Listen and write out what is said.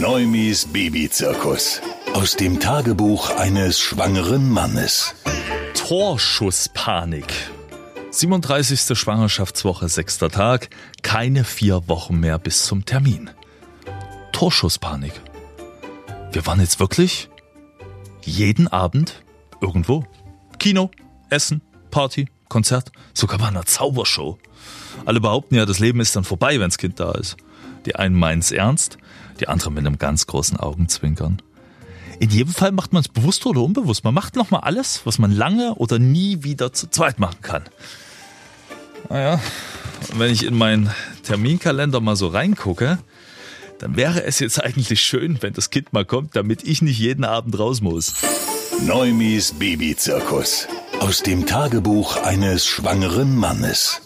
Neumis Babyzirkus. Aus dem Tagebuch eines schwangeren Mannes. Torschusspanik. 37. Schwangerschaftswoche, sechster Tag. Keine vier Wochen mehr bis zum Termin. Torschusspanik. Wir waren jetzt wirklich jeden Abend irgendwo. Kino, Essen, Party, Konzert, sogar bei einer Zaubershow. Alle behaupten ja, das Leben ist dann vorbei, wenns Kind da ist. Die einen meinen es ernst, die anderen mit einem ganz großen Augenzwinkern. In jedem Fall macht man es bewusst oder unbewusst. Man macht nochmal alles, was man lange oder nie wieder zu zweit machen kann. Naja, wenn ich in meinen Terminkalender mal so reingucke, dann wäre es jetzt eigentlich schön, wenn das Kind mal kommt, damit ich nicht jeden Abend raus muss. Neumis Babyzirkus. Aus dem Tagebuch eines schwangeren Mannes.